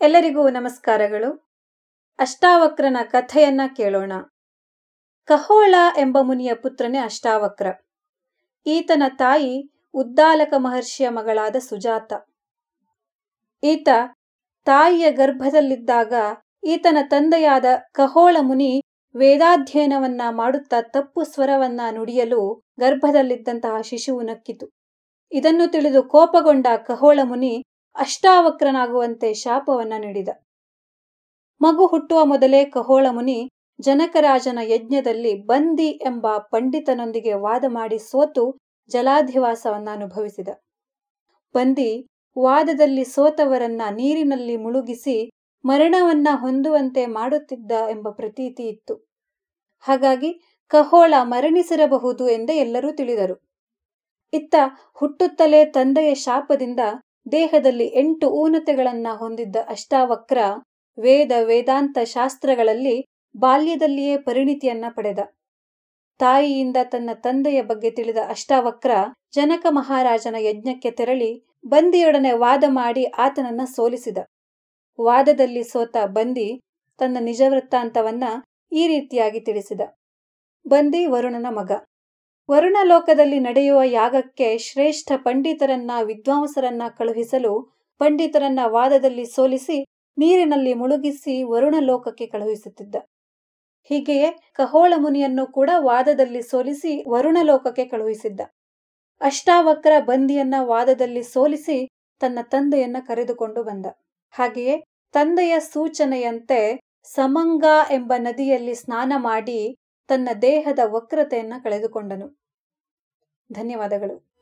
ಎಲ್ಲರಿಗೂ ನಮಸ್ಕಾರಗಳು. ಅಷ್ಟಾವಕ್ರನ ಕಥೆಯನ್ನ ಕೇಳೋಣ. ಕಹೋಳ ಎಂಬ ಮುನಿಯ ಪುತ್ರನೇ ಅಷ್ಟಾವಕ್ರ. ಈತನ ತಾಯಿ ಉದ್ದಾಲಕ ಮಹರ್ಷಿಯ ಮಗಳಾದ ಸುಜಾತ. ಈತ ತಾಯಿಯ ಗರ್ಭದಲ್ಲಿದ್ದಾಗ ಈತನ ತಂದೆಯಾದ ಕಹೋಳ ಮುನಿ ವೇದಾಧ್ಯಯನವನ್ನ ಮಾಡುತ್ತಾ ತಪ್ಪು ಸ್ವರವನ್ನ ನುಡಿಯಲು ಗರ್ಭದಲ್ಲಿದ್ದಂತಹ ಶಿಶುವು ನಕ್ಕಿತು. ಇದನ್ನು ತಿಳಿದು ಕೋಪಗೊಂಡ ಕಹೋಳ ಮುನಿ ಅಷ್ಟಾವಕ್ರನಾಗುವಂತೆ ಶಾಪವನ್ನ ನೀಡಿದ. ಮಗು ಹುಟ್ಟುವ ಮೊದಲೇ ಕಹೋಳ ಮುನಿ ಜನಕರಾಜನ ಯಜ್ಞದಲ್ಲಿ ಬಂದಿ ಎಂಬ ಪಂಡಿತನೊಂದಿಗೆ ವಾದ ಮಾಡಿ ಸೋತು ಜಲಾಧಿವಾಸವನ್ನ ಅನುಭವಿಸಿದ. ಬಂದಿ ವಾದದಲ್ಲಿ ಸೋತವರನ್ನ ನೀರಿನಲ್ಲಿ ಮುಳುಗಿಸಿ ಮರಣವನ್ನ ಹೊಂದುವಂತೆ ಮಾಡುತ್ತಿದ್ದ ಎಂಬ ಪ್ರತೀತಿ ಇತ್ತು. ಹಾಗಾಗಿ ಕಹೋಳ ಮರಣಿಸಿರಬಹುದು ಎಂದೇ ಎಲ್ಲರೂ ತಿಳಿದರು. ಇತ್ತ ಹುಟ್ಟುತ್ತಲೇ ತಂದೆಯ ಶಾಪದಿಂದ ದೇಹದಲ್ಲಿ ಎಂಟು ಊನತೆಗಳನ್ನ ಹೊಂದಿದ್ದ ಅಷ್ಟಾವಕ್ರ ವೇದ ವೇದಾಂತ ಶಾಸ್ತ್ರಗಳಲ್ಲಿ ಬಾಲ್ಯದಲ್ಲಿಯೇ ಪರಿಣಿತಿಯನ್ನ ಪಡೆದ. ತಾಯಿಯಿಂದ ತನ್ನ ತಂದೆಯ ಬಗ್ಗೆ ತಿಳಿದ ಅಷ್ಟಾವಕ್ರ ಜನಕ ಮಹಾರಾಜನ ಯಜ್ಞಕ್ಕೆ ತೆರಳಿ ಬಂದಿಯೊಡನೆ ವಾದ ಮಾಡಿ ಆತನನ್ನ ಸೋಲಿಸಿದ. ವಾದದಲ್ಲಿ ಸೋತ ಬಂದಿ ತನ್ನ ನಿಜವೃತ್ತಾಂತವನ್ನ ಈ ರೀತಿಯಾಗಿ ತಿಳಿಸಿದ. ಬಂದಿ ವರುಣನ ಮಗ. ವರುಣ ಲೋಕದಲ್ಲಿ ನಡೆಯುವ ಯಾಗಕ್ಕೆ ಶ್ರೇಷ್ಠ ಪಂಡಿತರನ್ನ, ವಿದ್ವಾಂಸರನ್ನ ಕಳುಹಿಸಲು ಪಂಡಿತರನ್ನ ವಾದದಲ್ಲಿ ಸೋಲಿಸಿ, ನೀರಿನಲ್ಲಿ ಮುಳುಗಿಸಿ ವರುಣ ಲೋಕಕ್ಕೆ ಕಳುಹಿಸುತ್ತಿದ್ದ. ಹೀಗೆಯೇ ಕಹೋಳ ಮುನಿಯನ್ನು ಕೂಡ ವಾದದಲ್ಲಿ ಸೋಲಿಸಿ ವರುಣ ಲೋಕಕ್ಕೆ ಕಳುಹಿಸಿದ್ದ. ಅಷ್ಟಾವಕ್ರ ಬಂದಿಯನ್ನ ವಾದದಲ್ಲಿ ಸೋಲಿಸಿ ತನ್ನ ತಂದೆಯನ್ನ ಕರೆದುಕೊಂಡು ಬಂದ. ಹಾಗೆಯೇ ತಂದೆಯ ಸೂಚನೆಯಂತೆ ಸಮಂಗ ಎಂಬ ನದಿಯಲ್ಲಿ ಸ್ನಾನ ಮಾಡಿ ತನ್ನ ದೇಹದ ವಕ್ರತೆಯನ್ನು ಕಳೆದುಕೊಂಡನು. ಧನ್ಯವಾದಗಳು.